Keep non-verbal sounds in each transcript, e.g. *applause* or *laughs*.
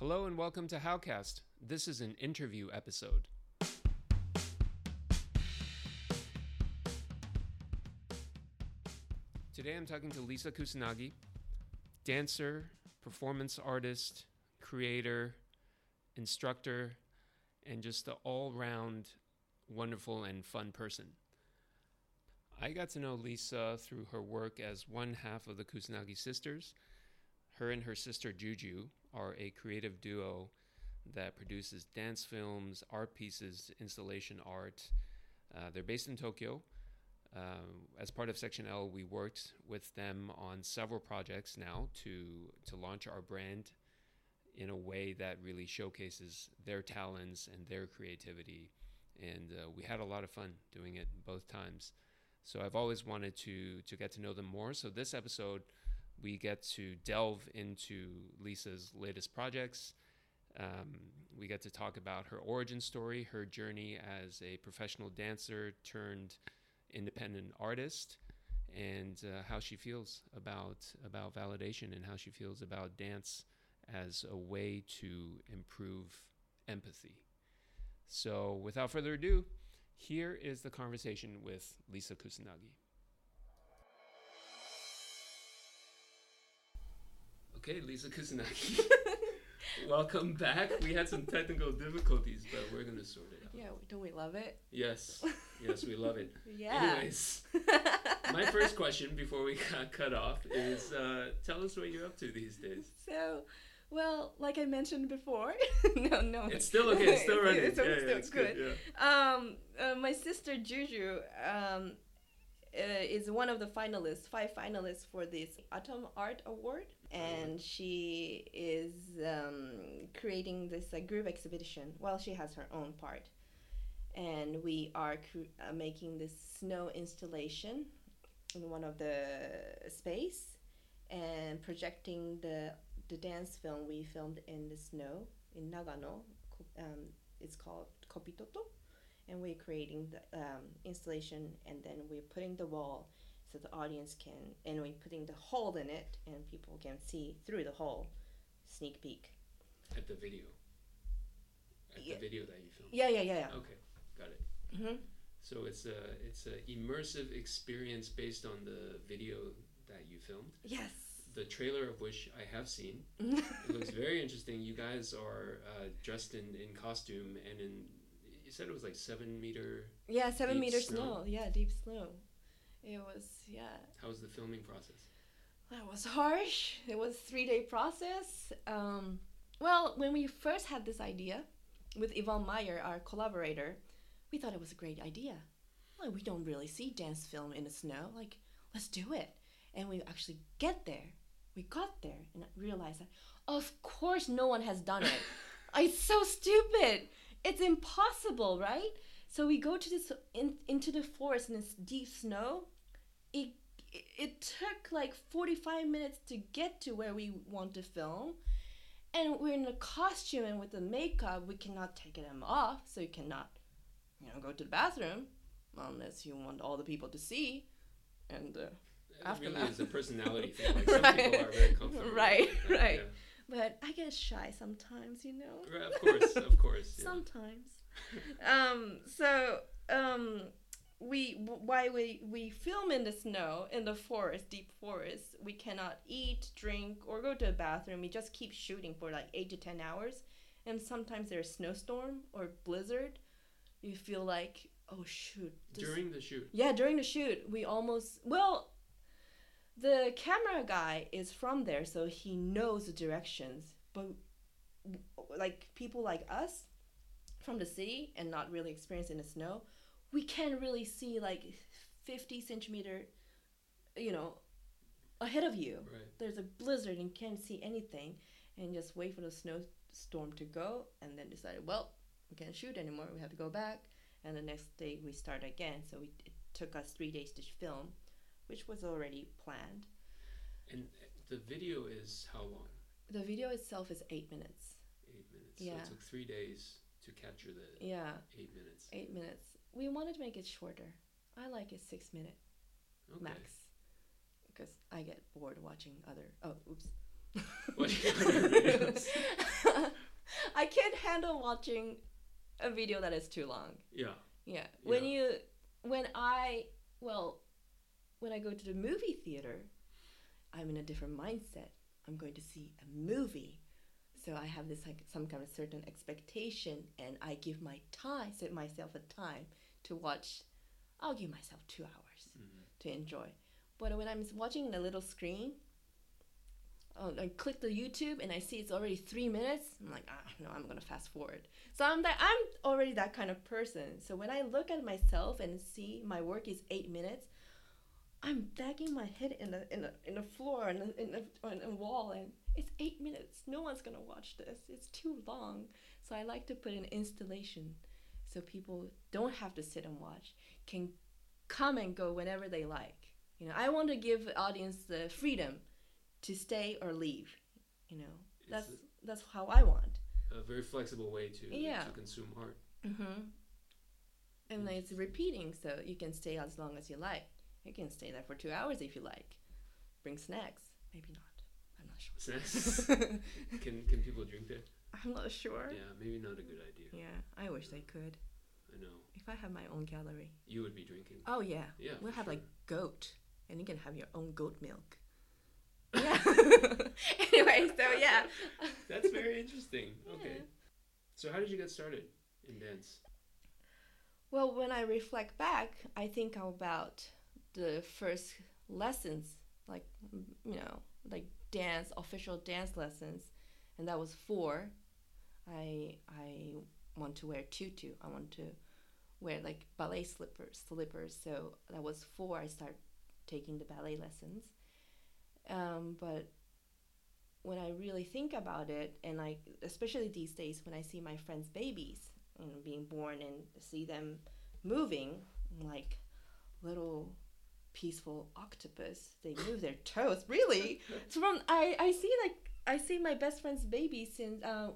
Hello and welcome to Howcast. This is an interview episode. Today I'm talking to Lisa Kusanagi, dancer, performance artist, creator, instructor, and just an all round wonderful and fun person. I got to know Lisa through her work as one half of the Kusanagi sisters. Her and her sister Juju are a creative duo that produces dance films, art pieces, installation art. Uh, they're based in Tokyo. Uh, as part of Section L, we worked with them on several projects now to to launch our brand in a way that really showcases their talents and their creativity. And uh, we had a lot of fun doing it both times. So I've always wanted to to get to know them more. So this episode, we get to delve into Lisa's latest projects. Um, we get to talk about her origin story, her journey as a professional dancer turned independent artist, and uh, how she feels about about validation and how she feels about dance as a way to improve empathy. So, without further ado, here is the conversation with Lisa Kusanagi. Okay, Lisa Kusanagi. *laughs* Welcome back. We had some technical difficulties, but we're going to sort it out. Yeah, don't we love it? Yes, yes, we love it. *laughs* Yeah. Anyways, *laughs* my first question before we got cut off is uh, tell us what you're up to these days. so, well, like I mentioned before, no, no, It's still okay, it's still running. It's, yeah, still yeah, it's good. good. yeah. Um, uh, my sister Juju um, uh, is one of the finalists, five finalists for this Atom Art Award, and she is um, creating this uh, group exhibition. Well, she has her own part, and we are cr- uh, making this snow installation in one of the space, and projecting the the dance film we filmed in the snow in Nagano. Um, it's called Kopitoto and we're creating the um, installation and then we're putting the wall so the audience can and we're putting the hole in it and people can see through the hole sneak peek At the video. At Yeah. the video that you filmed. yeah yeah yeah yeah Okay, got it. hmm So it's a it's a immersive experience based on the video that you filmed. yes The trailer of which I have seen. *laughs* It looks very interesting. You guys are uh, dressed in, in costume and in you said it was like seven meter. yeah seven meter meters snow. snow yeah deep snow it was yeah How was the filming process? That was harsh. It was a three day process. Um, well, when we first had this idea with Yvonne Meyer, our collaborator, we thought it was a great idea. Like, we don't really see dance film in the snow. Like, let's do it. And we actually get there. We got there and realized that, of course, no one has done it. *laughs* it's so stupid. It's impossible, right? So we go to this in, into the forest in this deep snow. It it, took like 45 minutes to get to where we want to film and we're in the costume and with the makeup we cannot take them off so you cannot you know go to the bathroom unless you want all the people to see and uh, It Aftermath. really is a personality thing. *laughs* Like some Right. people are very comfortable. Right, that, right. yeah. but i get shy sometimes you know Right, Of course, of course. Yeah. *laughs* sometimes um so um we why we we film in the snow in the forest deep forest we cannot eat drink or go to the bathroom we just keep shooting for like eight to ten hours and sometimes there's snowstorm or blizzard you feel like oh shoot this- During the shoot. yeah, during the shoot, we almost well, the camera guy is from there, so he knows the directions. But like people like us from the city and not really experienced in the snow, we can't really see like fifty centimeter, you know, ahead of you. Right. There's a blizzard and can't see anything, and just wait for the snowstorm to go, and then decide well, we can't shoot anymore. We have to go back and the next day we start again. So we, it took us three days to film, which was already planned. And the video is how long? The video itself is eight minutes. Eight minutes. Yeah. So it took three days to capture the Yeah, eight minutes. eight minutes. We wanted to make it shorter. I like it six minute Okay. max because I get bored watching other. Oh, oops. *laughs* I can't handle watching a video that is too long. Yeah. Yeah. When Yeah. you when I well when I go to the movie theater, I'm in a different mindset. I'm going to see a movie. So I have this like some kind of certain expectation and I give my time set myself a time to watch I'll give myself 2 hours Mhm. to enjoy. But when I'm watching the little screen, oh, I click the YouTube and I see it's already three minutes. I'm like, ah, no, I'm gonna fast forward. So I'm that I'm already that kind of person. So when I look at myself and see my work is eight minutes, I'm banging my head in the in the in the floor and in the on a wall, and it's eight minutes. No one's gonna watch this. It's too long. So I like to put an installation, so people don't have to sit and watch, can come and go whenever they like. You know, I want to give the audience the freedom to stay or leave. You know, It's that's a- that's how I want. a very flexible way to Yeah. to consume art. Mm-hmm. And then it's repeating, so you can stay as long as you like. You can stay there for two hours if you like. Bring snacks, maybe not. I'm not sure. Snacks? *laughs* can can people drink there? I'm not sure. Yeah, maybe not a good idea. Yeah, I wish they could. I know. If I had my own gallery. You would be drinking. Oh yeah, Yeah. we'll have sure. like goat, and you can have your own goat milk. *laughs* Yeah. *laughs* anyway, so yeah. *laughs* That's very interesting. Okay. So how did you get started in dance? Well, when I reflect back, I think about the first lessons, like you know, like dance, official dance lessons, and that was four. I I want to wear tutu. I want to wear like ballet slippers, slippers. So that was four. I start taking the ballet lessons. Um, but when I really think about it, and like especially these days when I see my friends' babies, you know, being born and see them moving like little peaceful octopus. They move their *laughs* toes. Really? It's from I I see like I see my best friend's baby since uh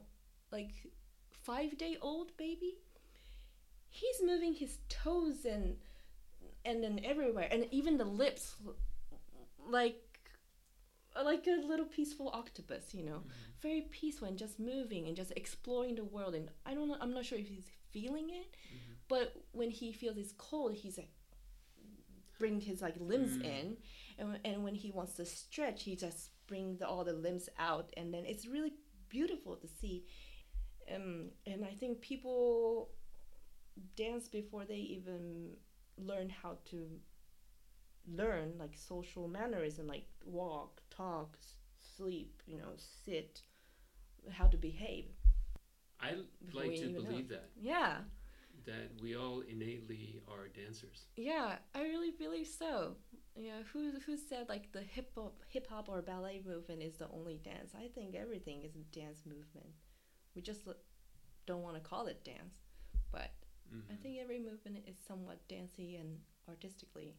like five day old baby. He's moving his toes and and then everywhere and even the lips like like a little peaceful octopus, you know very peaceful and just moving and just exploring the world and i don't know i'm not sure if he's feeling it Mhm. but when he feels it's cold he's like bring his like limbs Mm. in and, and when he wants to stretch he just brings all the limbs out and then it's really beautiful to see um, and i think people dance before they even learn how to learn like social mannerism like walk talk s- sleep you know sit how to behave. I like to even know. believe that. Yeah. That we all innately are dancers. yeah i really believe so. Yeah who who said like the hip hop hip hop or ballet movement is the only dance? I think everything is a dance movement we just l- don't want to call it dance but i Mhm. think every movement is somewhat dancey and artistically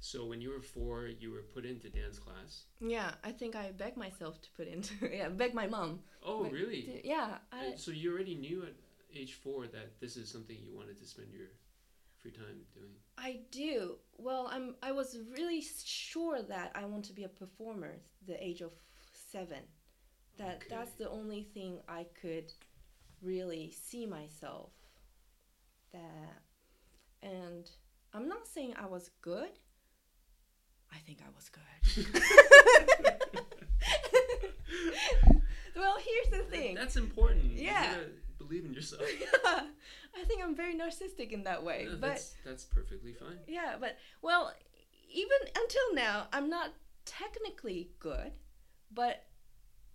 So when you were four, you were put into dance class. yeah i think i begged myself to put into *laughs* yeah beg my mom Oh, Wait, really? to- yeah I, so you already knew at age four that this is something you wanted to spend your free time doing. I do. Well, I'm. I was really sure that I want to be a performer. at The age of seven. That Okay. that's the only thing I could really see myself. That, and I'm not saying I was good. I think I was good. *laughs* well, here's the thing. That's important. Yeah. You believe in yourself. *laughs* I think I'm very narcissistic in that way. No, but that's that's perfectly fine. Yeah, but well, even until now, I'm not technically good, but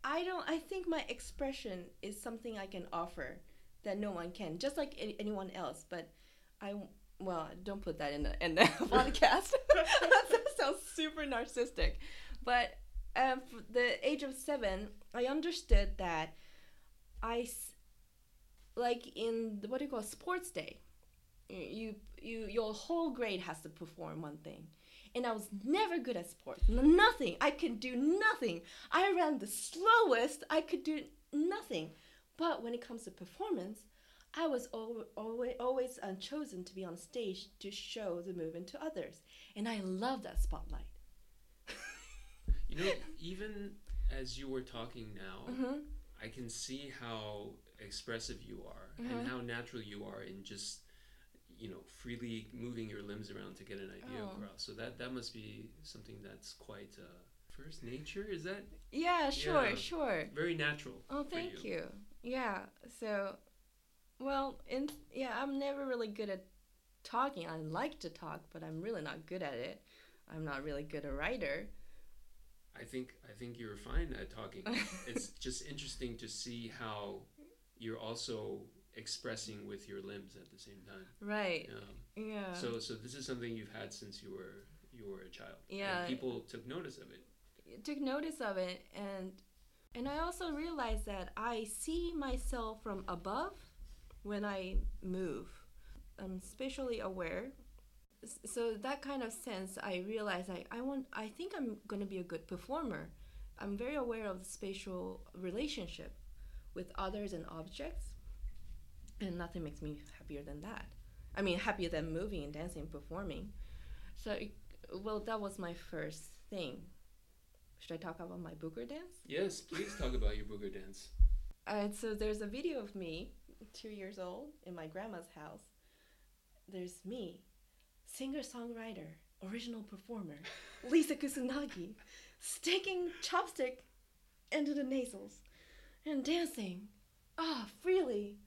I don't. I think my expression is something I can offer that no one can, just like any, anyone else. But I well, don't put that in the in the *laughs* podcast. *laughs* that sounds super narcissistic. But um, the age of seven, I understood that I like in the, what do you call sports day you you your whole grade has to perform one thing and i was never good at sports. Nothing. I could do nothing. I ran the slowest. I could do nothing. But when it comes to performance i was al- always always uh, chosen to be on stage to show the movement to others. And i love that spotlight. *laughs* You know, *laughs* even as you were talking now, hmm I can see how expressive you are Mhm. and how natural you are in just you know freely moving your limbs around to get an idea Oh. across. So that that must be something that's quite uh, first nature. Is that Yeah, sure, Yeah. sure. very natural? Oh, thank you. Yeah. So, well, in yeah, I'm never really good at talking. I like to talk, but I'm really not good at it. I'm not really good a writer. I think I think you're fine at talking. *laughs* it's just interesting to see how you're also expressing with your limbs at the same time. Right. Um, Yeah. So so this is something you've had since you were you were a child. Yeah. And people took notice of it. took notice of it and and I also realized that I see myself from above when I move. I'm spatially aware. So that kind of sense I realize I, I want I think I'm gonna be a good performer. I'm very aware of the spatial relationship with others and objects. And nothing makes me happier than that. I mean happier than moving and dancing and performing. So it, well that was my first thing should I talk about my booger dance? Yes, please talk about your booger dance. Uh, so there's a video of me, two years old, in my grandma's house. There's me, singer songwriter, original performer, *laughs* Lisa Kusanagi, sticking chopstick into the nasals and dancing, ah, freely.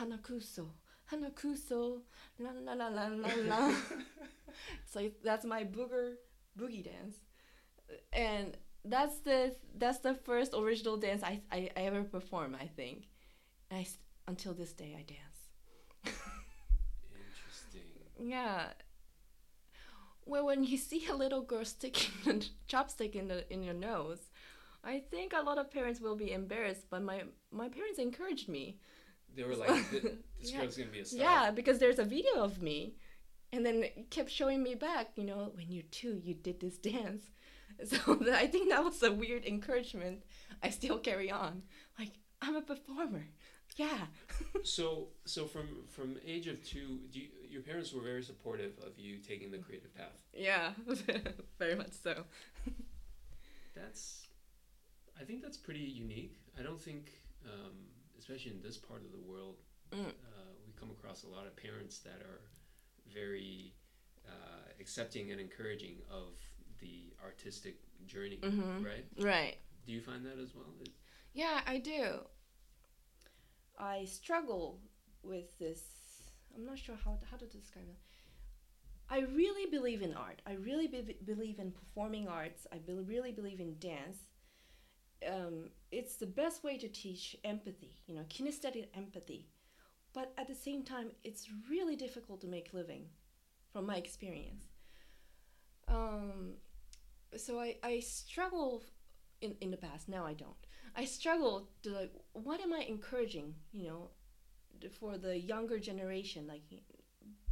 Hanakuso, Hanakuso, la la la la la la. *laughs* so that's my booger boogie dance. And that's the that's the first original dance I, I, I ever perform I think. And I, until this day I dance. Interesting. *laughs* yeah. Well when you see a little girl sticking *laughs* a chopstick in the in your nose I think a lot of parents will be embarrassed but my my parents encouraged me They were like, "Th- *laughs* this Yeah. girl's gonna be a star. yeah because there's a video of me and then it kept showing me back you know when you're two you did this dance *laughs* so i think that was a weird encouragement i still carry on like i'm a performer yeah *laughs* So so from from age of two, do you, your parents were very supportive of you taking the creative path. yeah very much so That's, I think that's pretty unique. I don't think, um, especially in this part of the world, Mm. uh, we come across a lot of parents that are very uh, accepting and encouraging of the artistic journey. Mhm. Right? right Do you find that as well? It- yeah i do i struggle with this i'm not sure how, how to describe it i really believe in art i really be- believe in performing arts i be- really believe in dance um, it's the best way to teach empathy you know kinesthetic empathy but at the same time it's really difficult to make living from my experience um, so I, I struggle in, in the past now i don't I struggle to like, what am I encouraging, you know, for the younger generation? Like,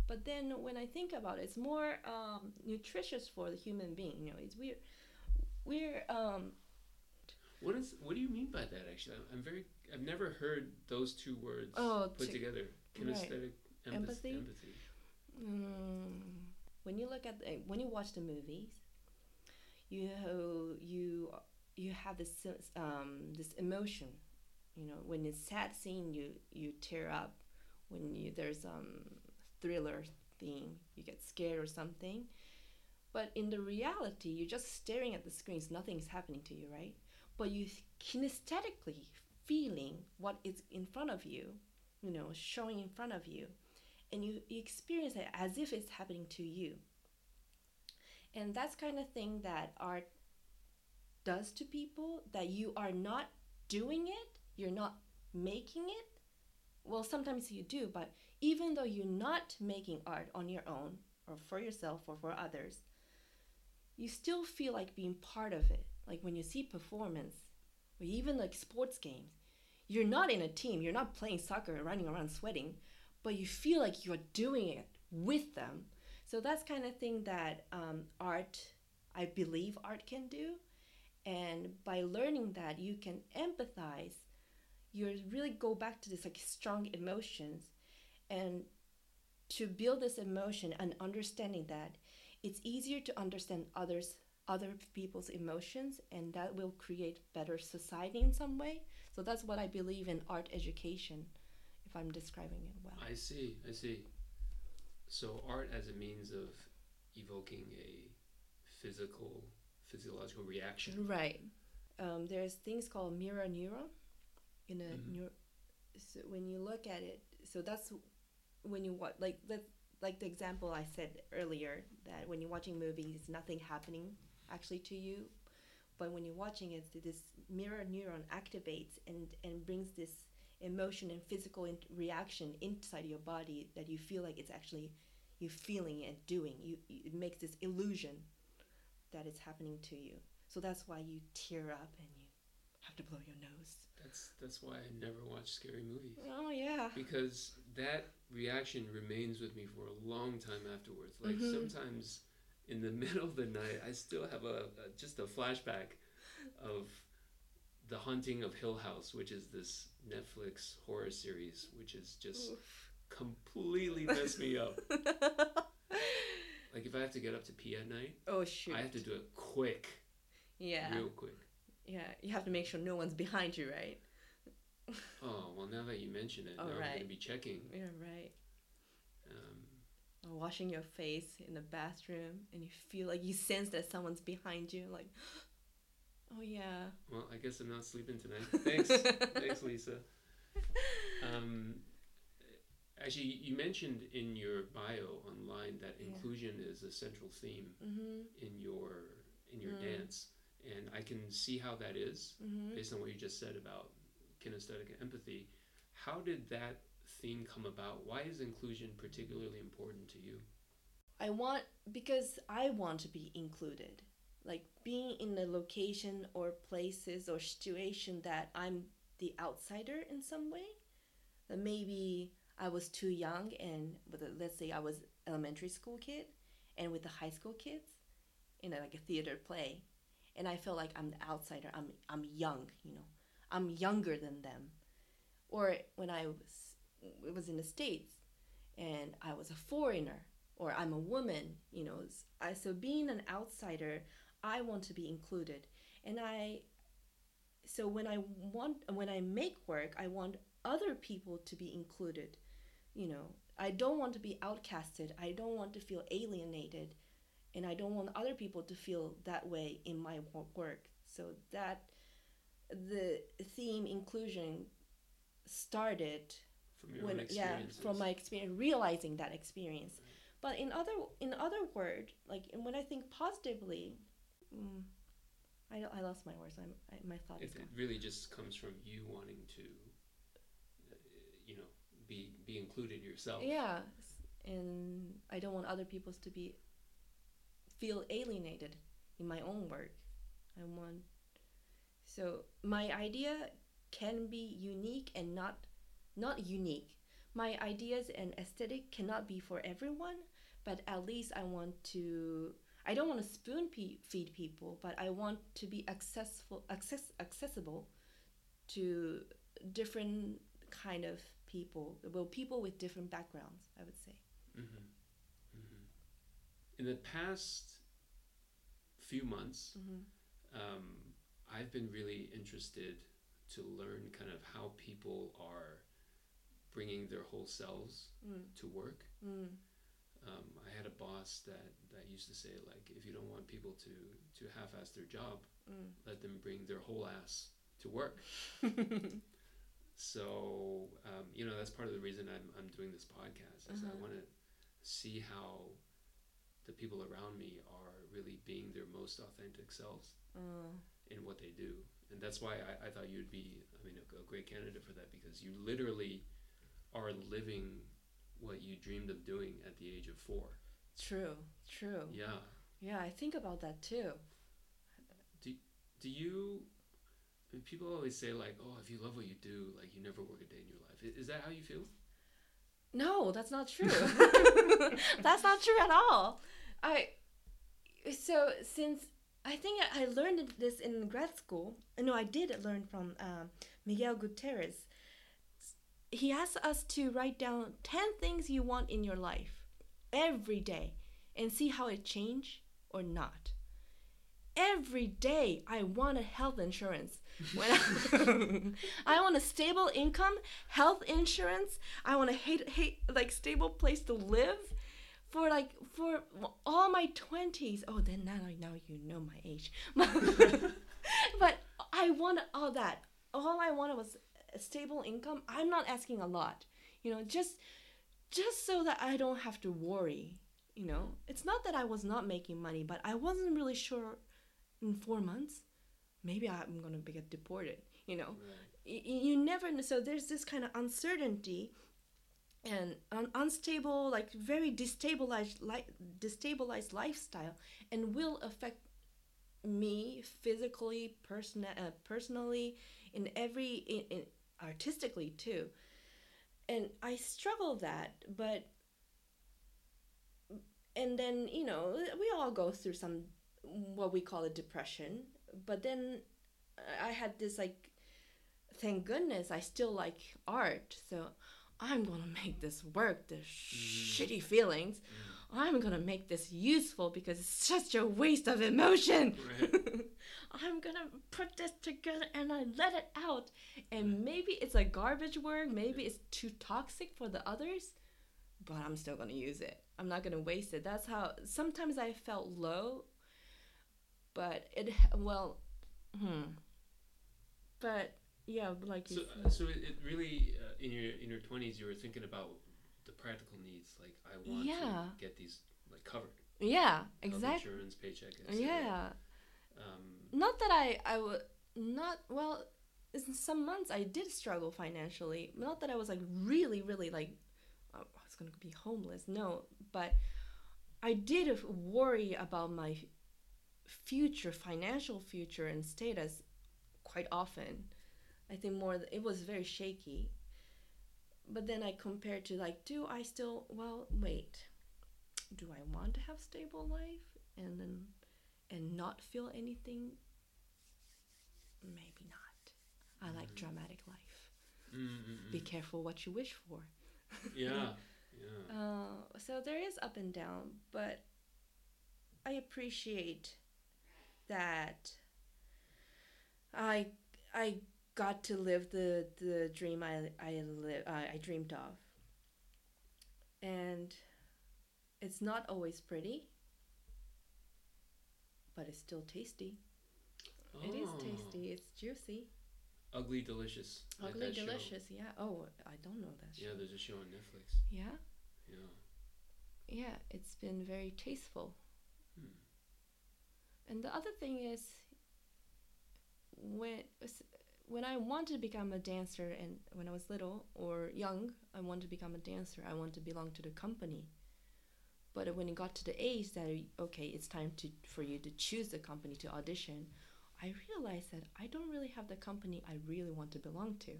but then when I think about it, it's more um, nutritious for the human being. You know, it's weird. We're um, What is? What do you mean by that? Actually, I'm, I'm very. I've never heard those two words Oh, put to- together. Kinesthetic empath- Empathy? empathy. mm, when you look at the, when you watch the movies, you you you have this um, this emotion. You know, when it's sad scene, you you tear up. When you there's um thriller thing, you get scared or something. But in the reality, you're just staring at the screens. Nothing's happening to you, right? But you kinesthetically feeling what is in front of you, you know, showing in front of you, and you, you experience it as if it's happening to you. And that's kind of thing that art does to people that you are not doing it, you're not making it. Well, sometimes you do, but even though you're not making art on your own or for yourself or for others, you still feel like being part of it. Like when you see performance or even like sports games, you're not in a team, you're not playing soccer and running around sweating, but you feel like you're doing it with them. So that's kind of thing that um, art, I believe art can do. And by learning that, you can empathize. You really go back to this like strong emotions, and to build this emotion and understanding that, it's easier to understand others, other people's emotions, and that will create better society in some way. So that's what I believe in art education, if I'm describing it well. I see. I see. So art as a means of evoking a physical, physiological reaction. Right. Um, there's things called mirror neuron in a Mhm. neur- so when you look at it so that's when you watch like that like the example i said earlier that when you're watching movies nothing happening actually to you but when you're watching it this mirror neuron activates and and brings this emotion and physical in- reaction inside your body that you feel like it's actually you feeling and doing you it makes this illusion that it's happening to you so that's why you tear up and you have to blow your nose That's that's why I never watch scary movies. oh yeah because that reaction remains with me for a long time afterwards. Like Mhm. sometimes in the *laughs* middle of the night, I still have a, a just a flashback of the Haunting of Hill House, which is this Netflix horror series, which is just completely *laughs* messed me up. *laughs* Like if I have to get up to pee at night, oh shoot. I have to do it quick, yeah. Real quick. yeah you have to make sure no one's behind you right? Oh well, now that you mention it, now I'm gonna be checking. yeah right washing your face in the bathroom and you feel like you sense that someone's behind you like *gasps* oh yeah well, I guess I'm not sleeping tonight. Thanks, *laughs* thanks, Lisa. Um, actually, you mentioned in your bio online that Yeah. inclusion is a central theme mm-hmm in your in your Mm. dance, and I can see how that is mm-hmm based on what you just said about kinesthetic empathy. How did that theme come about? Why is inclusion particularly important to you? I want because I want to be included. Like being in a location or places or situation that I'm the outsider in some way. That maybe I was too young and with a, let's say I was elementary school kid and with the high school kids in a, like a theater play and I feel like I'm the outsider. I'm I'm young, you know. I'm younger than them. Or when I was it was in the states and I was a foreigner or I'm a woman, you know. I so being an outsider, I want to be included, and I. So when I want when I make work, I want other people to be included, you know. I don't want to be outcasted. I don't want to feel alienated, and I don't want other people to feel that way in my work. So that the theme inclusion started From your own when yeah from my experience realizing that experience. But in other in other word like and when i think positively mm, I, I lost my words. I'm, I, my thought is It, it really just comes from you wanting to, uh, you know, be be included yourself. yeah and i don't want other people's to be feel alienated in my own work. I want so my idea can be unique and not not unique. My ideas and aesthetic cannot be for everyone but at least i want to i don't want to spoon pe- feed people but i want to be accessible access, accessible to different kind of people well people with different backgrounds i would say. Hmm hmm In the past few months, mm-hmm. um, I've been really interested to learn kind of how people are bringing their whole selves mm. to work. Mm. Um, I had a boss that, that used to say like, if you don't want people to to half-ass their job, Mm. let them bring their whole ass to work. *laughs* So, um, you know, that's part of the reason I'm, I'm doing this podcast is I Uh-huh. want to see how the people around me are really being their most authentic selves Uh, in what they do. And that's why I, I thought you'd be, I mean, a, a great candidate for that because you literally are living what you dreamed of doing at the age of four. true true Yeah. yeah i think about that too Do do you, I mean, people always say, like, oh, if you love what you do, like, you never work a day in your life. I- Is that how you feel? No, that's not true. *laughs* *laughs* that's not true at all. I so since I think I learned this in grad school. No, I did learn from um, Miguel Gutierrez. He asks us to write down ten things you want in your life every day and see how it change or not. every day I want a health insurance. When I, *laughs* want a stable income, health insurance. I want a hate, hate like stable place to live for like for all my 20s. Oh, then now now you know my age. *laughs* but I wanted all that. All I wanted was a stable income. I'm not asking a lot. You know, just just so that I don't have to worry. You know, it's not that I was not making money, but I wasn't really sure in four months, maybe I'm gonna be get deported. You know, right. y- you never know. So there's this kind of uncertainty and un- unstable, like very destabilized, li- destabilized lifestyle, and will affect me physically, person- uh, personally, in every, in, in artistically too. And I struggle that, but and then you know we all go through some what we call a depression but then i had this like thank goodness i still like art so i'm gonna make this work the mm. shitty feelings mm. I'm gonna make this useful because it's such a waste of emotion right. *laughs* i'm gonna put this together and i let it out and maybe it's a garbage work maybe it's too toxic for the others but i'm still gonna use it i'm not gonna waste it that's how sometimes i felt low but it well, hmm. But yeah, like so. So it, it really uh, in your in your twenties, you were thinking about the practical needs. Like I want yeah. to get these like covered. Yeah, exactly. Insurance, paycheck. Yeah. Um, not that I I would not well. In some months, I did struggle financially. Not that I was like really, really like oh, I was gonna be homeless. No, but I did worry about my future, financial future, and status quite often. I think more, it was very shaky. But then I compare to like, do I still, well, wait, do I want to have stable life and then, and not feel anything? Maybe not. I like mm-hmm. dramatic life. Mm-hmm. Be careful what you wish for. yeah. Yeah. *laughs* Uh, so there is up and down, but I appreciate that I I got to live the the dream I I live uh, I dreamed of. And it's not always pretty, but it's still tasty. Oh. It is tasty. It's juicy. Ugly Delicious. Ugly Delicious. Show. Yeah. Oh, I don't know that show. Yeah, there's a show on Netflix. Yeah. Yeah. Yeah, it's been very tasteful. Hmm. And the other thing is when when I wanted to become a dancer and when I was little or young, I wanted to become a dancer. I wanted to belong to the company. But when it got to the age that okay, it's time to for you to choose the company to audition, I realized that I don't really have the company I really want to belong to.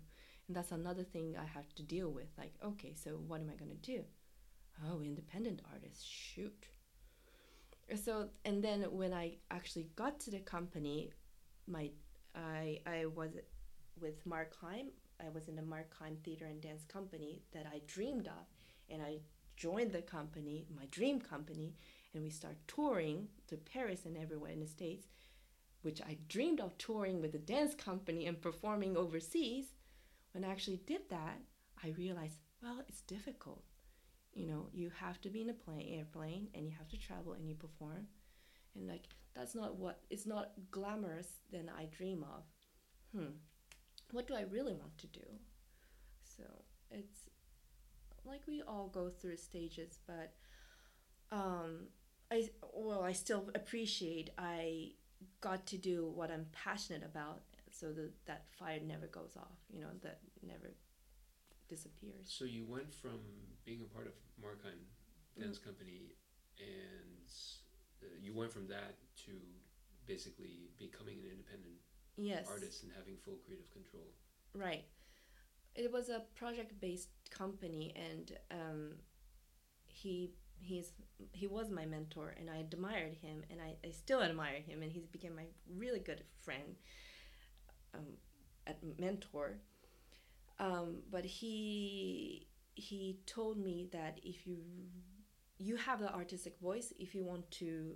And that's another thing I have to deal with. Like, okay, so what am I going to do? Oh, independent artist, shoot so and then when I actually got to the company, my I I was with Mark Heim. I was in the Mark Heim Theater and Dance Company that I dreamed of, and I joined the company, my dream company, and we start touring to Paris and everywhere in the States, which I dreamed of touring with the dance company and performing overseas. When I actually did that, I realized, well, it's difficult you know you have to be in a plane airplane and you have to travel and you perform and like that's not what it's not glamorous than i dream of hmm what do i really want to do so it's like we all go through stages but um i well i still appreciate i got to do what i'm passionate about so that that fire never goes off you know that never disappears so you went from being a part of Mark Heim Dance mm. Company, and uh, you went from that to basically becoming an independent yes. artist and having full creative control. Right. It was a project-based company, and um, he he's he was my mentor, and I admired him, and I, I still admire him, and he's became my really good friend, um, at mentor. Um, but he he told me that if you you have the artistic voice if you want to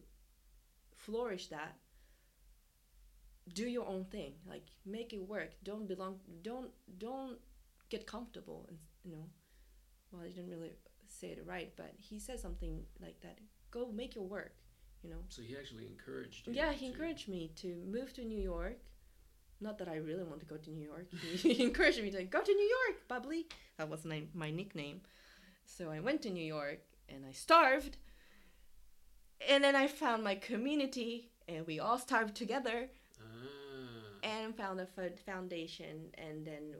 flourish that do your own thing. Like make it work. Don't belong. Don't don't get comfortable. And you know, well, he didn't really say it right, but he said something like that. Go make your work. You know. So he actually encouraged. Yeah, he to- encouraged me to move to New York. Not that I really want to go to New York. *laughs* He encouraged me to go to New York, bubbly. That was my, my nickname. So I went to New York and I starved. And then I found my community and we all starved together Ah. and found a foundation. And then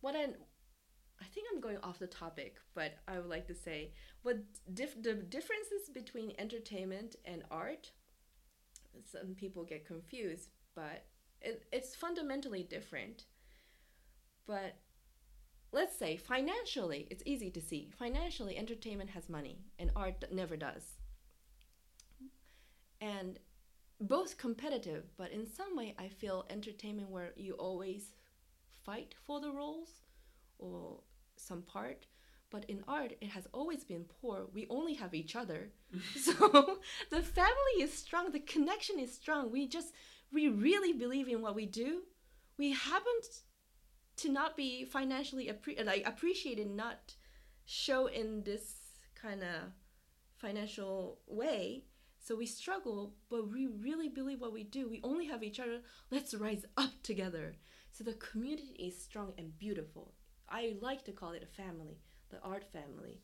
what I, I think I'm going off the topic, but I would like to say what dif- the differences between entertainment and art. Some people get confused, but it, it's fundamentally different. But let's say financially, it's easy to see. Financially, entertainment has money, and art never does. And both competitive, but in some way, I feel entertainment where you always fight for the roles or some part. But in art, it has always been poor. We only have each other. *laughs* so the family is strong, the connection is strong. We just, we really believe in what we do. We happen to not be financially appre- like appreciated, not show in this kind of financial way. So we struggle, but we really believe what we do. We only have each other. Let's rise up together. So the community is strong and beautiful. I like to call it a family, the art family.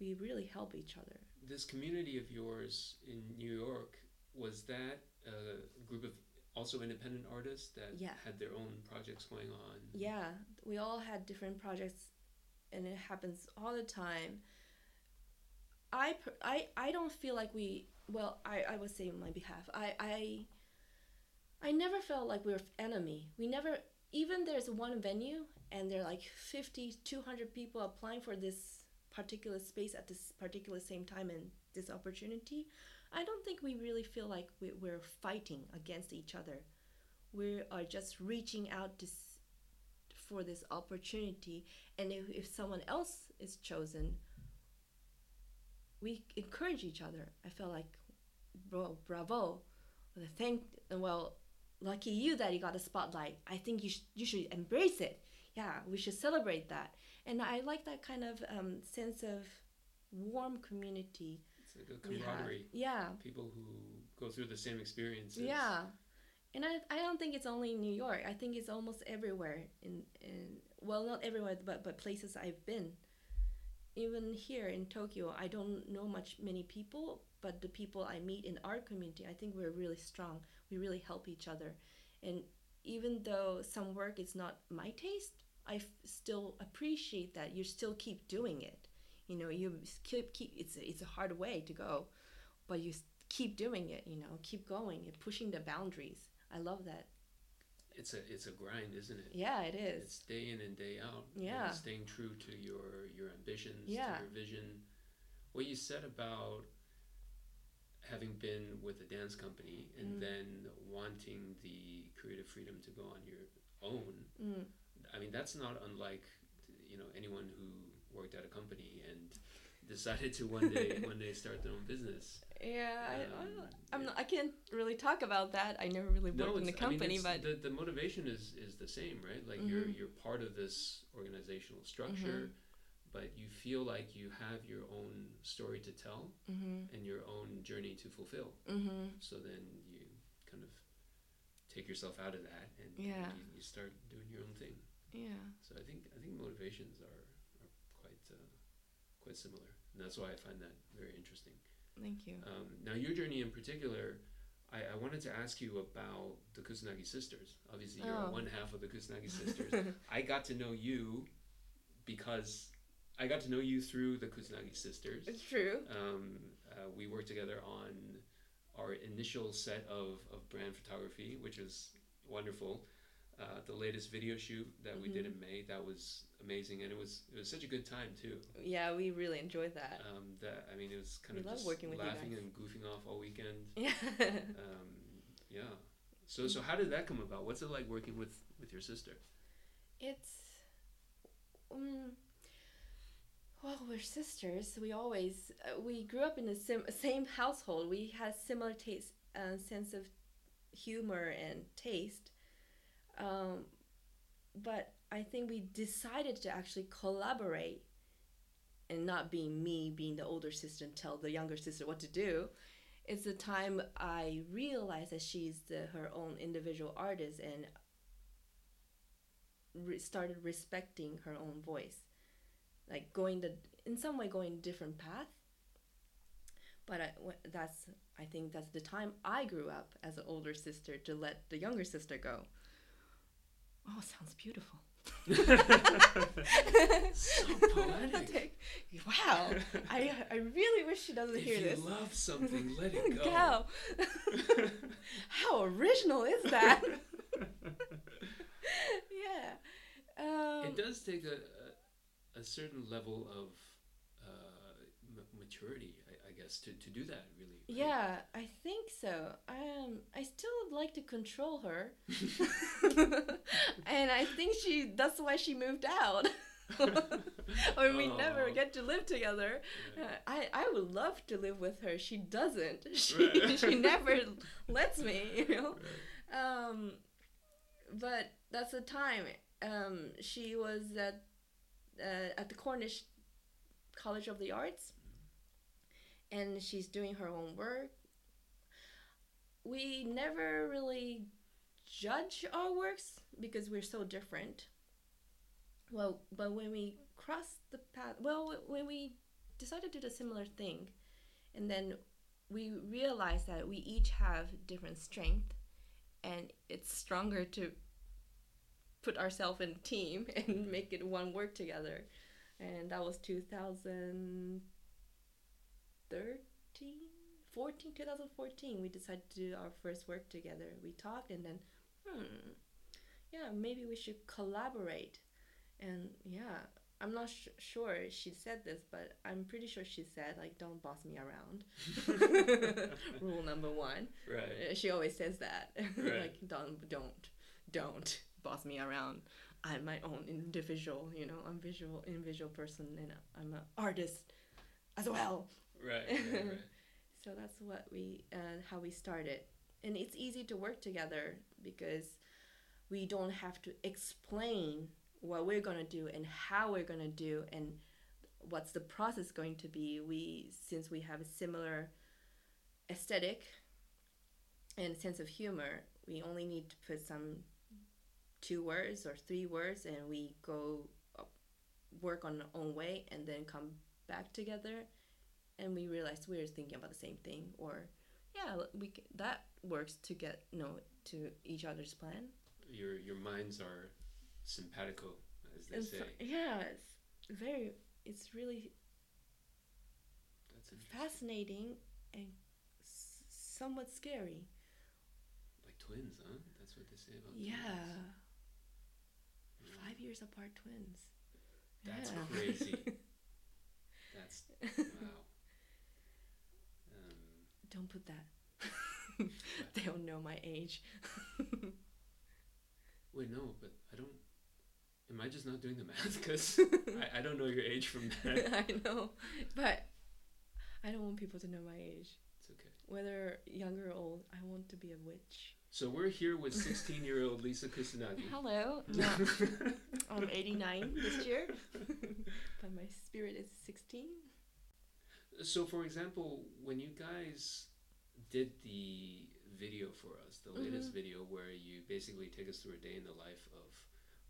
We really help each other. This community of yours in New York was that a group of also independent artists that Yeah. had their own projects going on. Yeah, we all had different projects, and it happens all the time. I I I don't feel like we. Well, I I would say on my behalf. I I. I never felt like we were enemy. We never even there's one venue and there are like 50 200 people applying for this particular space at this particular same time and this opportunity i don't think we really feel like we, we're fighting against each other we are just reaching out to for this opportunity and if, if someone else is chosen we encourage each other i felt like bro bravo. Thank well lucky you that you got a spotlight. I think you, sh- you should embrace it. Yeah we should celebrate that. And i like that kind of um, sense of warm community It's like a camaraderie. yeah. People who go through the same experiences. yeah. And I, I don't think it's only in new york. I think it's almost everywhere in, in well not everywhere but, but places i've been. Even here in tokyo i don't know much many people but the people i meet in our community i think we're really strong we really help each other and even though some work is not my taste i f- still appreciate that you still keep doing it you know you keep keep it's a, it's a hard way to go but you keep doing it you know keep going and pushing the boundaries i love that It's a it's a grind, isn't it? yeah it is It's day in and day out. Yeah. staying true to your your ambitions, Yeah. to your vision. What you said about having been with a dance company and Mm. then wanting the creative freedom to go on your own. mm. I mean, that's not unlike you know anyone who worked at a company and decided to one day *laughs* one day start their own business. yeah I, I, Um, I'm yeah. not, I can't really talk about that i never really worked in the it's- I mean, company but the, the motivation is is the same, right? Like you're Mhm. you're part of this organizational structure, Mm-hmm. But you feel like you have your own story to tell mm-hmm, and your own journey to fulfill. mm-hmm. So then you kind of take yourself out of that and Yeah. you, you start doing your own thing. yeah So I think I think motivations are, are quite uh, quite similar, and that's why I find that very interesting. thank you Um, now, your journey in particular, I, I wanted to ask you about the Kusanagi sisters. Obviously, you're Oh. one half of the Kusanagi *laughs* sisters. I got to know you because I got to know you through the Kusanagi sisters. it's true Um, uh, we worked together on our initial set of, of brand photography, which was wonderful. Uh, the latest video shoot that we did in May, that was amazing, and it was it was such a good time too. yeah we really enjoyed that Um, that I mean, it was kind We of just working with laughing and goofing off all weekend. *laughs* yeah Um, yeah. So so how did that come about? What's it like working with with your sister? It's um well, we're sisters. We always uh, we grew up in the sim- same household. We had similar taste and sense of humor and taste. Um, but I think we decided to actually collaborate and not being me being the older sister and tell the younger sister what to do. It's the time I realized that she's the, her own individual artist and re- started respecting her own voice, like going the in some way going different path. But I, that's I think that's the time I grew up as an older sister to let the younger sister go. Oh, sounds beautiful. *laughs* So poetic. wow, I I really wish she doesn't if hear you this. love something, let it go. Cow. *laughs* How original is that? *laughs* yeah. Um, it does take a, a, certain level of uh, m- maturity, I, I guess, to, to do that, really. right? Yeah, I think so. Um, I still like to control her, *laughs* *laughs* and I think she. That's why she moved out. *laughs* or we never get to live together. Yeah. Uh, I I would love to live with her. She doesn't. She Right. she never lets me. You know. Right. Um, but that's the time. Um, she was at uh, at the Cornish College of the Arts, and she's doing her own work. We never really judge our works because we're so different. Well, but when we crossed the path, well, when we decided to do a similar thing, and then we realized that we each have different strength and it's stronger to put ourselves in a team *laughs* and make it one work together and that was 2013 14 2014 we decided to do our first work together we talked and then hmm yeah maybe we should collaborate and yeah i'm not sh- sure she said this but i'm pretty sure she said like don't boss me around *laughs* *laughs* rule number one Right. uh, She always says that. Right. like don't don't don't boss me around. I'm my own individual, you know. I'm visual individual person and I'm an artist as well. Right. *laughs* right, right. So that's what we uh, how we started. And it's easy to work together because we don't have to explain what we're going to do and how we're going to do and what's the process going to be. We since we have a similar aesthetic and sense of humor, we only need to put some two words or three words and we go uh, work on our own way and then come back together and we realized we were thinking about the same thing or yeah we that works to get you know to each other's plan Your your minds are simpatico, as they And say. yeah it's very it's really That's fascinating and s- somewhat scary Like twins, huh? That's what they say about yeah twins. Five years apart twins That's Yeah. crazy. *laughs* That's wow. Um, don't put that *laughs* they don't know my age *laughs* wait, no, but I don't. Am I just not doing the math? Because I, I don't know your age from that. I know but I don't want people to know my age It's okay. whether younger or old I want to be a witch So we're here with *laughs* 16 year old Lisa Kusanagi. Hello. *laughs* I'm 89 this year, but my spirit is 16. so, for example, when you guys did the video for us, the latest Mhm. video where you basically take us through a day in the life of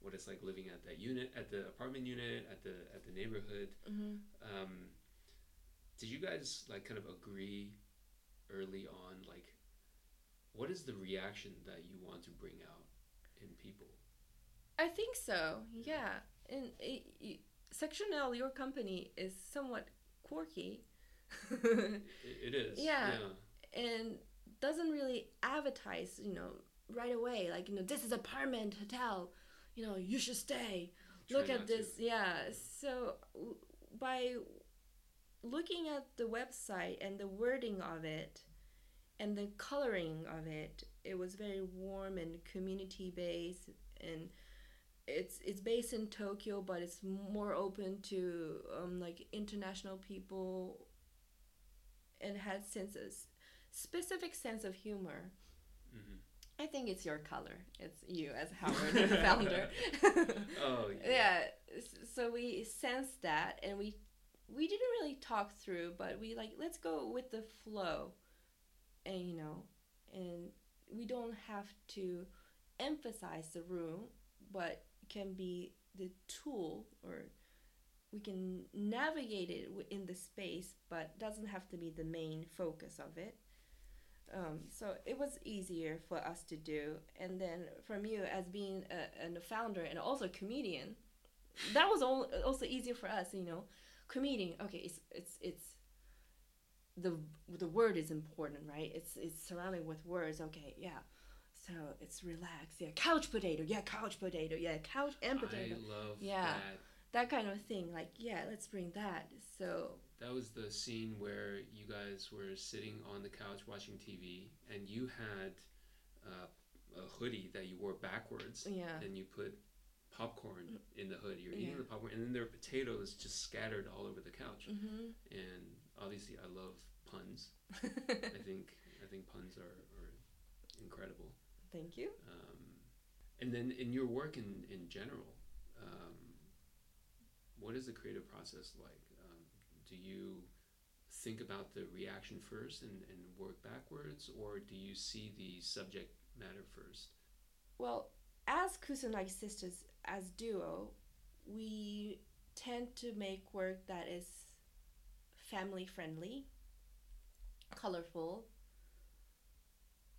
what it's like living at that unit, at the apartment unit, at the at the neighborhood. Mm-hmm. Um, did you guys like kind of agree early on, like, what is the reaction that you want to bring out in people? I think so. Yeah, and Section L, your company, is somewhat quirky, It, it is. *laughs* Yeah. and doesn't really advertise. You know, right away. Like you know, this is apartment hotel. You know, you should stay. Try look at to. this yeah so by looking at the website and the wording of it and the coloring of it it was very warm and community based and it's it's based in Tokyo but it's more open to um, like international people and had senses specific sense of humor hmm I think it's your color. It's you as *laughs* Howard, the founder. *laughs* Oh, *laughs* yeah. yeah. So we sensed that, and we we didn't really talk through, but we like let's go with the flow, and you know, and we don't have to emphasize the room, but can be the tool or we can navigate it in the space, but doesn't have to be the main focus of it. Um, so it was easier for us to do, and then from you as being a, a founder and also a comedian, that was al- also easier for us. You know, comedian. Okay, it's it's it's the the word is important, right? It's it's surrounded with words. Okay, yeah. So it's relaxed. Yeah, couch potato. Yeah, couch potato. Yeah, couch and potato. I love Yeah. that. that kind of thing. Like, yeah, let's bring that. So That was the scene where you guys were sitting on the couch watching TV, and you had uh, a hoodie that you wore backwards, yeah, and you put popcorn in the hoodie. You're eating Yeah. the popcorn, and then there were potatoes just scattered all over the couch. hmm And obviously, I love puns. *laughs* I think I think puns are, are incredible. Thank you. Um, and then in your work in, in general, um, what is the creative process like? Um, do you think about the reaction first and, and work backwards, or do you see the subject matter first? Well, as Kusanagi sisters, as duo, we tend to make work that is family friendly, colorful,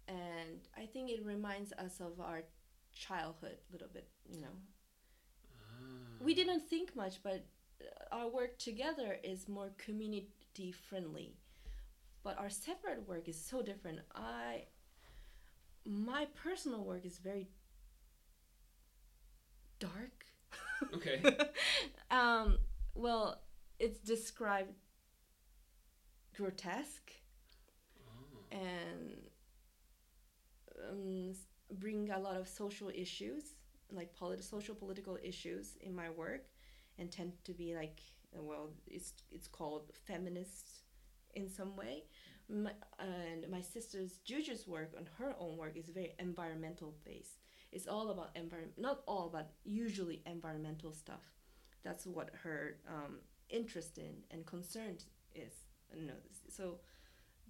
and I think it reminds us of our childhood a little bit. You know, Ah, we didn't think much, but uh, our work together is more community friendly. But our separate work is so different. I my personal work is very dark. Okay. *laughs* um, well, it's described grotesque Oh, and um, bring a lot of social issues, like polit- social political issues in my work, and tend to be like well, it's it's called feminist in some way. My, and my sister's Juju's work on her own work is very environmental based. It's all about environment, not all, but usually environmental stuff. That's what her um, interest in and concern is. So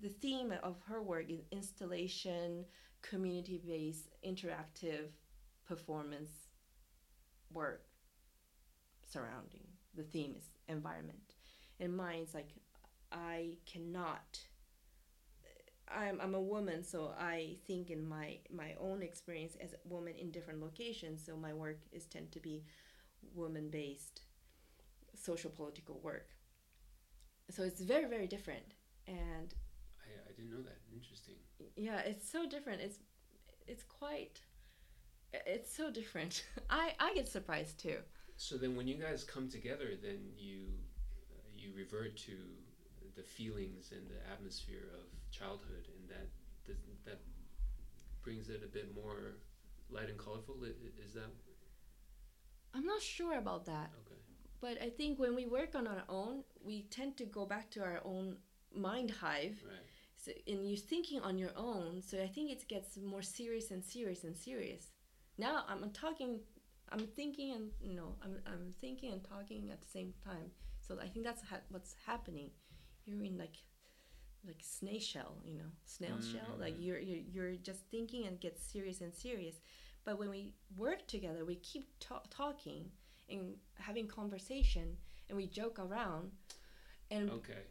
the theme of her work is installation, community based, interactive performance work surrounding. The theme is environment. And mine is like, I cannot. I'm, I'm a woman, so I think in my, my own experience as a woman in different locations, so my work is tend to be woman based social political work. So it's very, very different. And I, I didn't know that. Interesting. yeah it's so different it's it's quite it's so different *laughs* i i get surprised too So then, when you guys come together, then you uh, you revert to the feelings and the atmosphere of childhood, and that does, that brings it a bit more light and colorful. Is that i'm not sure about that okay? But i think when we work on our own we tend to go back to our own mind hive. Right. so, and you're thinking on your own so i think it gets more serious and serious and serious. Now i'm talking i'm thinking and you know i'm, I'm thinking and talking at the same time. So i think that's ha- what's happening. You're in like like snail shell you know snail shell? like Mhm. you're, you're you're just thinking and get serious and serious. But when we work together we keep ta- talking and having conversation and we joke around and Okay,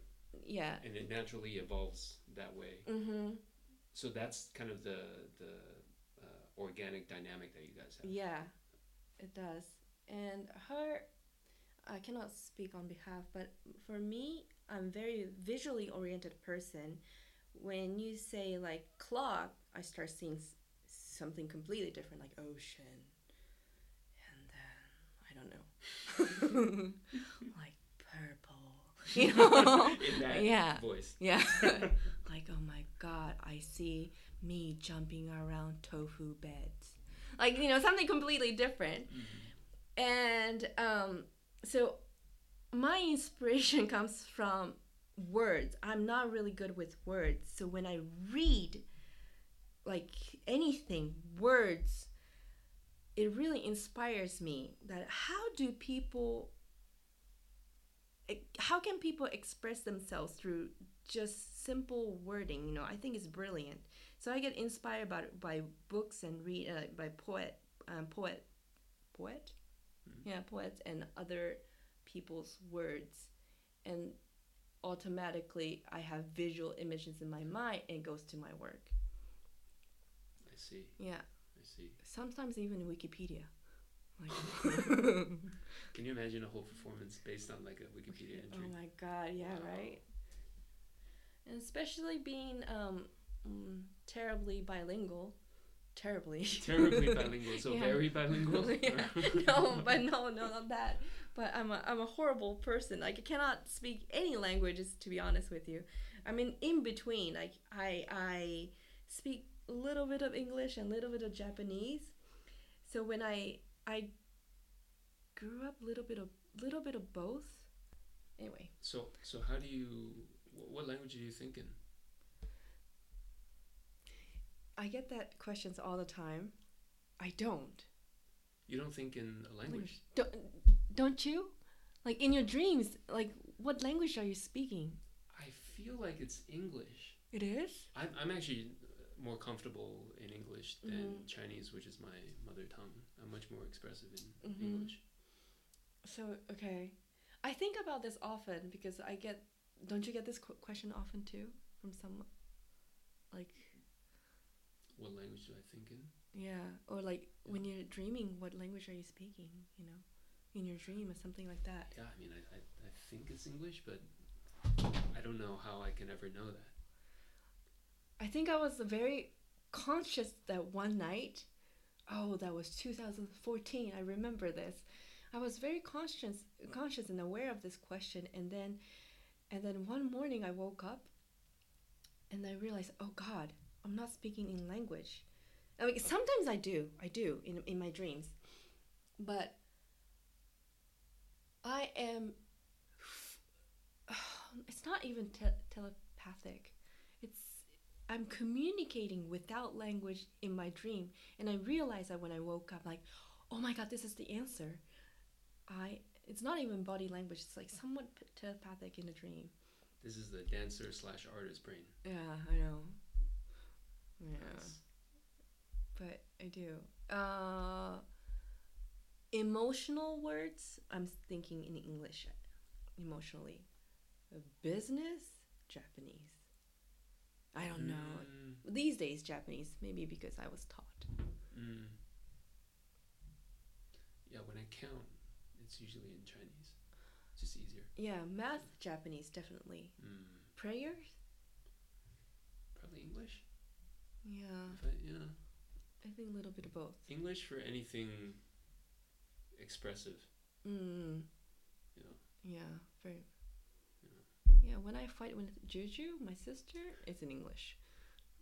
yeah and it naturally evolves that way. mm-hmm So that's kind of the the uh, organic dynamic that you guys have. Yeah, it does. And her, I cannot speak on behalf, but for me, I'm very visually oriented person. When you say like clock, I start seeing something completely different, like ocean, I don't know, *laughs* like purple. *laughs* You know? *laughs* In that yeah. voice. Yeah. like, oh my god, I see me jumping around tofu beds. Like, you know, something completely different. And um, so my inspiration comes from words. I'm not really good with words. So when I read like anything, words, it really inspires me that how do people how can people express themselves through just simple wording you know i think it's brilliant. So i get inspired by, by books and read uh, by poet um, poet poet? Mhm. yeah poets and other people's words. And automatically i have visual images in my mind and it goes to my work. I see. yeah see. sometimes even wikipedia like *laughs* Can you imagine a whole performance based on like a Wikipedia entry? Oh my god, yeah, Wow. right. And especially being um, mm, terribly bilingual, terribly. Terribly *laughs* bilingual. So Yeah. very bilingual. *laughs* yeah. No, but no, no, not that. But I'm a, I'm a horrible person. Like I cannot speak any languages to be honest with you. I mean, in between, like I I speak little bit of English and a little bit of Japanese. So when I I grew up a little bit of little bit of both. Anyway. So so how do you? What language are you thinking? I get that questions all the time. I don't. You don't think in a language. Don't, don't you? Like in your dreams, like what language are you speaking? I feel like it's English. It is? I'm I'm actually more comfortable in English than Mhm. Chinese, which is my mother tongue. I'm much more expressive in Mhm. English. So, okay. I think about this often because I get don't you get this qu- question often too from some like What language do I think in? yeah, or like when you're dreaming, what language are you speaking, you know? In your dream or something like that. Yeah, I mean, I, I, I think it's English, but I don't know how I can ever know that. I think I was very conscious that one night. Oh, that was 2014. I remember this. I was very conscious, conscious and aware of this question, and then, and then one morning I woke up, and I realized, oh God, I'm not speaking in language. I mean, sometimes I do, I do in in my dreams, but I am. *sighs* It's not even te- telepathic. I'm communicating without language in my dream, and I realized that when I woke up, like, oh my god, this is the answer. I it's not even body language. It's like somewhat telepathic in a dream. This is the dancer slash artist brain. Yeah, I know. Yeah, Nice. but I do. Uh, emotional words. I'm thinking in English. Emotionally, business Japanese. I don't know. Mm, These days, Japanese, maybe because I was taught. mm. Yeah, when I count, it's usually in Chinese. It's just easier. Yeah, math, Japanese, definitely. Mm. Prayers? Probably English. Yeah, I, yeah, I think a little bit of both. English for anything expressive. Mm, You know. yeah, very. Yeah. When I fight with Juju, my sister, it's in English.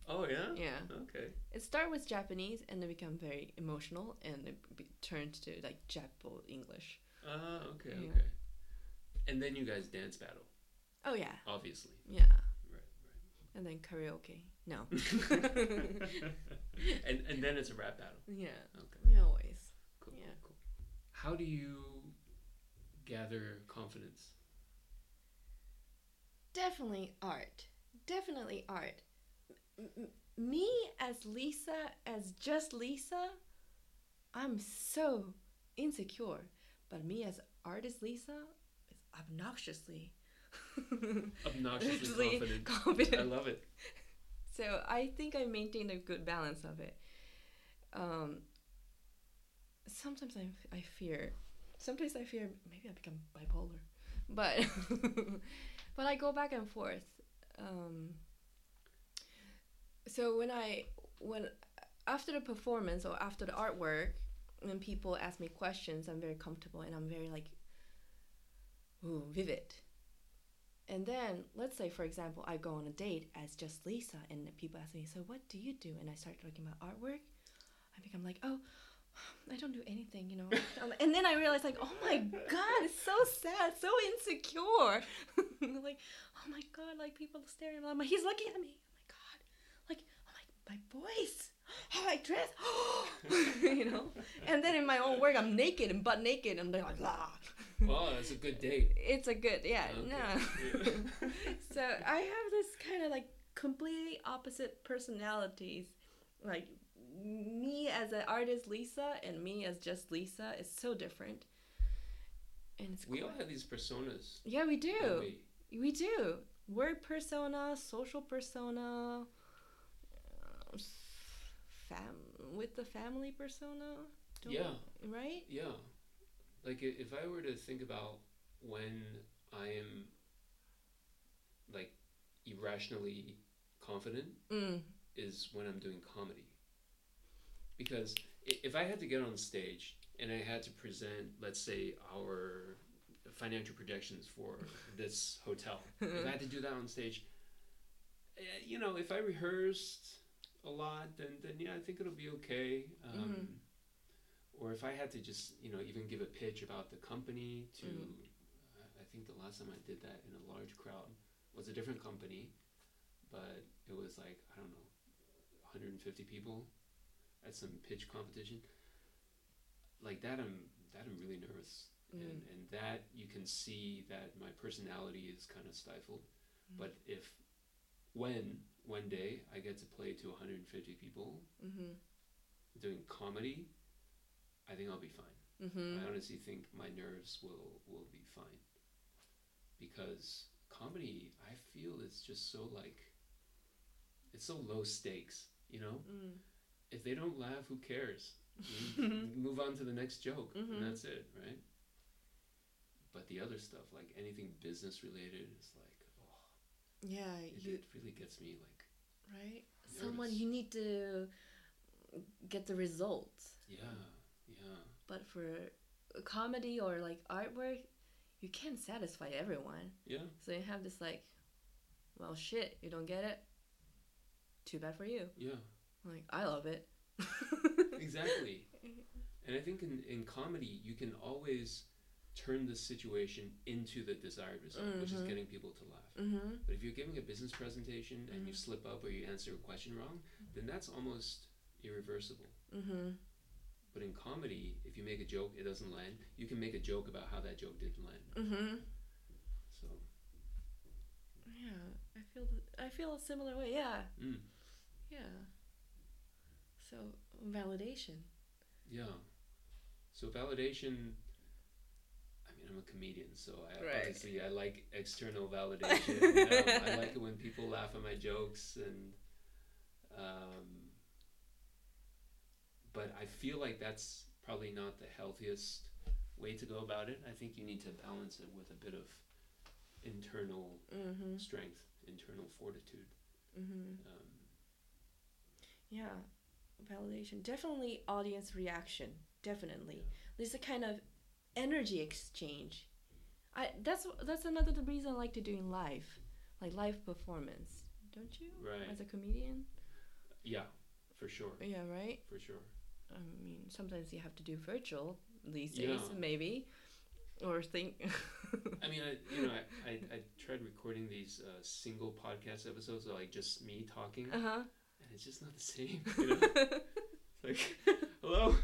Oh yeah. Yeah. Okay. It started with Japanese and then become very emotional and it be- turned to like Japo English. Ah, okay, Yeah. okay. And then you guys dance battle, Oh, yeah. obviously. Yeah. Right, right. And then karaoke. No. *laughs* *laughs* and and then it's a rap battle. yeah. Okay. Yeah, always. Cool. Yeah. Cool. How do you gather confidence? Definitely art. Definitely art. M- m- me as Lisa, as just Lisa, I'm so insecure. But me as artist Lisa is obnoxiously *laughs* Obnoxiously confident. confident. I love it. *laughs* So I think I maintained a good balance of it. Um, sometimes I, I fear, sometimes I fear maybe I become bipolar, but *laughs* but I go back and forth. Um, so when I when after the performance or after the artwork, when people ask me questions, I'm very comfortable and I'm very like, ooh, vivid. And then, let's say, for example, I go on a date as just Lisa, and people ask me, So, what do you do? And I start talking about artwork. I become like, Oh, I don't do anything, you know. Um, and then I realize, like, Oh my God, it's so sad, so insecure. *laughs* like, Oh my God, like people staring at me. He's looking at me. Oh my God. Like, oh my, my voice, how I dress, *gasps* you know. And then in my own work, I'm naked and butt naked, and they're like, ah. Well, *laughs* that's a good date. It's a good, yeah, Okay. no. Yeah. *laughs* so I have this kind of like completely opposite personalities. Like me as an artist, Lisa, and me as just Lisa is so different. And it's We all have these personas. yeah, we don't we? We do. Work persona, social persona, fam with the family persona. Yeah. we? Right? Yeah. Like if I were to think about when I am like irrationally confident Mm. is when I'm doing comedy. Because if I had to get on stage and I had to present, let's say, our financial projections for this hotel, if I had to do that on stage, eh, you know, if I rehearsed a lot, then then yeah, I think it'll be okay. Um, Mhm. Or if I had to just, you know, even give a pitch about the company to, Mhm. I- I think the last time I did that in a large crowd was a different company, but it was like I don't know, 150 people at some pitch competition. Like that, I'm that I'm really nervous, and Mm. and that you can see that my personality is kind of stifled. Mm. But if when one day I get to play to 150 people Mm-hmm. doing comedy, I think I'll be fine. Mm-hmm. I honestly think my nerves will will be fine because comedy I feel is just so like it's so low stakes, you know? Mm. If they don't laugh, who cares? *laughs* Move on to the next joke Mhm. and that's it, right? But the other stuff like anything business related is like oh, Yeah, it, you it really gets me like right. Someone you need to get the results. yeah, yeah. But for comedy or like artwork, you can't satisfy everyone. Yeah. So you have this like, well, shit, you don't get it. Too bad for you. Yeah. Like I love it. *laughs* Exactly. And I think in, in comedy, you can always turn the situation into the desired result, which is Mhm. getting people to laugh. Mm-hmm. But if you're giving a business presentation and you Mhm. slip up or you answer a question wrong, then that's almost irreversible. Mm-hmm. But in comedy, if you make a joke, it doesn't land, you can make a joke about how that joke didn't land. Mm-hmm. So, Yeah, I feel I feel a similar way. Yeah, mm, yeah. So validation. yeah. So validation. I mean, I'm a comedian, so I Right. obviously I like external *laughs* validation. um, I like it when people laugh at my jokes, and um, but I feel like that's probably not the healthiest way to go about it. I think you need to balance it with a bit of internal Mm-hmm. strength, internal fortitude. Mm-hmm. Um, Yeah, validation. Definitely audience reaction. Definitely. There's a kind of energy exchange. I that's that's another the reason I like to do in live, like live performance. Don't you? Right. As a comedian. yeah, for sure, Yeah. Right. for sure. I mean, sometimes you have to do virtual these Yeah. days, maybe, or think. I mean, I, you know, I, I, I tried recording these uh, single podcast episodes, of, like just me talking, uh huh. And it's just not the same. You know? It's like, hello,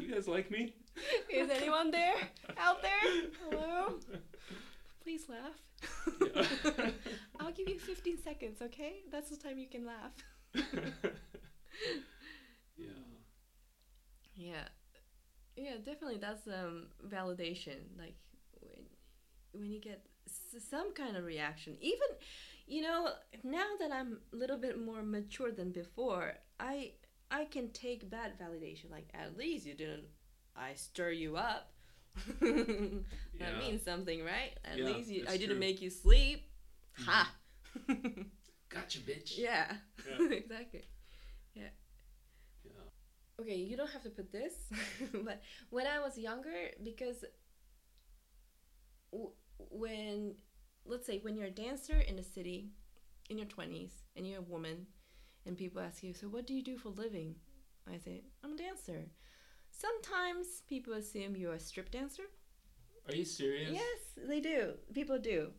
you guys like me? Is anyone there out there? Hello. Please laugh. Yeah. I'll give you 15 seconds, okay? That's the time you can laugh. *laughs* yeah. Yeah. Yeah, definitely that's um validation like when when you get s- some kind of reaction. Even you know, now that I'm a little bit more mature than before, I I can take bad validation like at least you didn't I stir you up. *laughs* that Yeah. means something, right? At Yeah, least you, I didn't true. Make you sleep. Mm-hmm. Ha. *laughs* Gotcha, bitch. yeah. Yeah. *laughs* exactly. Yeah. okay, you don't have to put this, but when I was younger, because w- when, let's say, when you're a dancer in a city, in your 20s, and you're a woman, and people ask you, so what do you do for a living? I say, I'm a dancer. Sometimes people assume you're a strip dancer. Are you serious? Yes, they do. People do.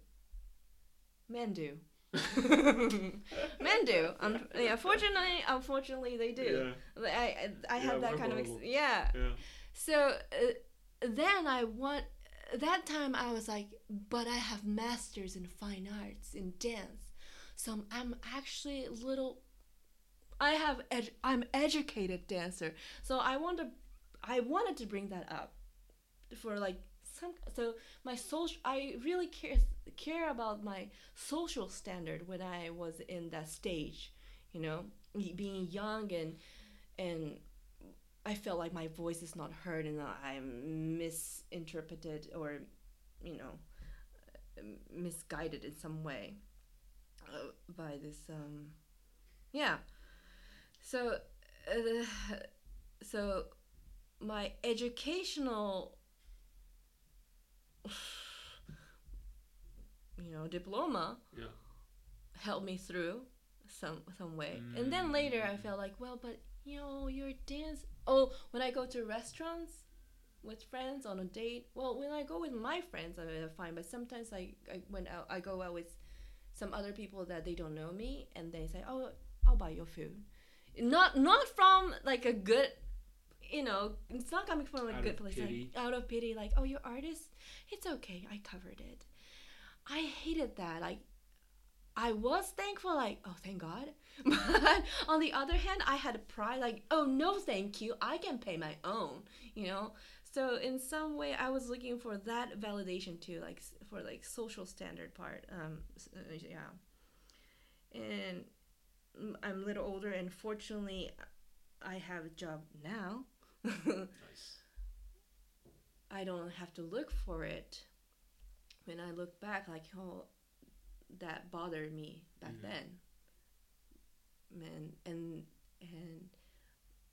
Men do. *laughs* Men do. Un- yeah, *laughs* fortunately, unfortunately, they do. I, I, I Yeah, had that kind of ex- yeah. Yeah. So uh, then I want that time I was like, but I have masters in fine arts in dance, so I'm, actually a little. I have ed- I'm educated dancer, so I want to, I wanted to bring that up, for like some. So my social, I really care care about my social standard when I was in that stage, you know, being young and and I felt like my voice is not heard and I'm misinterpreted or, you know, misguided in some way uh, by this. Um, yeah. So, uh, so my educational, you know, diploma Yeah. helped me through some some way. And then later I felt like, well, but you know, your dance. Oh, when I go to restaurants with friends on a date. Well, when I go with my friends, I'm fine. But sometimes I, I when out, I go out with some other people that they don't know me, and they say, "Oh, I'll buy your food." Not not from like a good. You know, it's not coming from a Out good place. pity. Like, out of pity, like, oh, you're artist. It's okay. I covered it. I hated that. Like, I was thankful, like, oh, thank God. *laughs* But on the other hand, I had pride, like, oh, no, thank you. I can pay my own, you know? So in some way, I was looking for that validation too, like for like social standard part. Um, uh, yeah. And I'm a little older, and fortunately, I have a job now. *laughs* Nice. I don't have to look for it. When I look back, like, oh, that bothered me back Mhm. then. And and and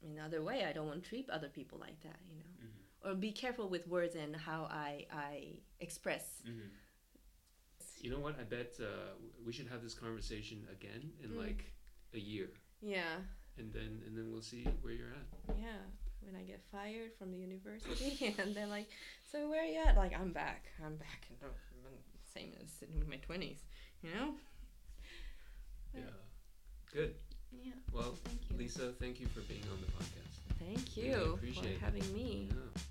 in other way, I don't want to treat other people like that, you know. Mhm. Or be careful with words and how I I express. Mhm. You know what? I bet uh, we should have this conversation again in Mm. like a year, Yeah, and then and then we'll see where you're at. yeah. When I get fired from the university, *laughs* and they're like, "So where are you at?" Like, I'm back. I'm back. And I'm same as sitting in my twenties, you know. Yeah. Good. Yeah. Well, Thank. Lisa, thank you for being on the podcast. Thank Really you appreciate it. for having me. Yeah.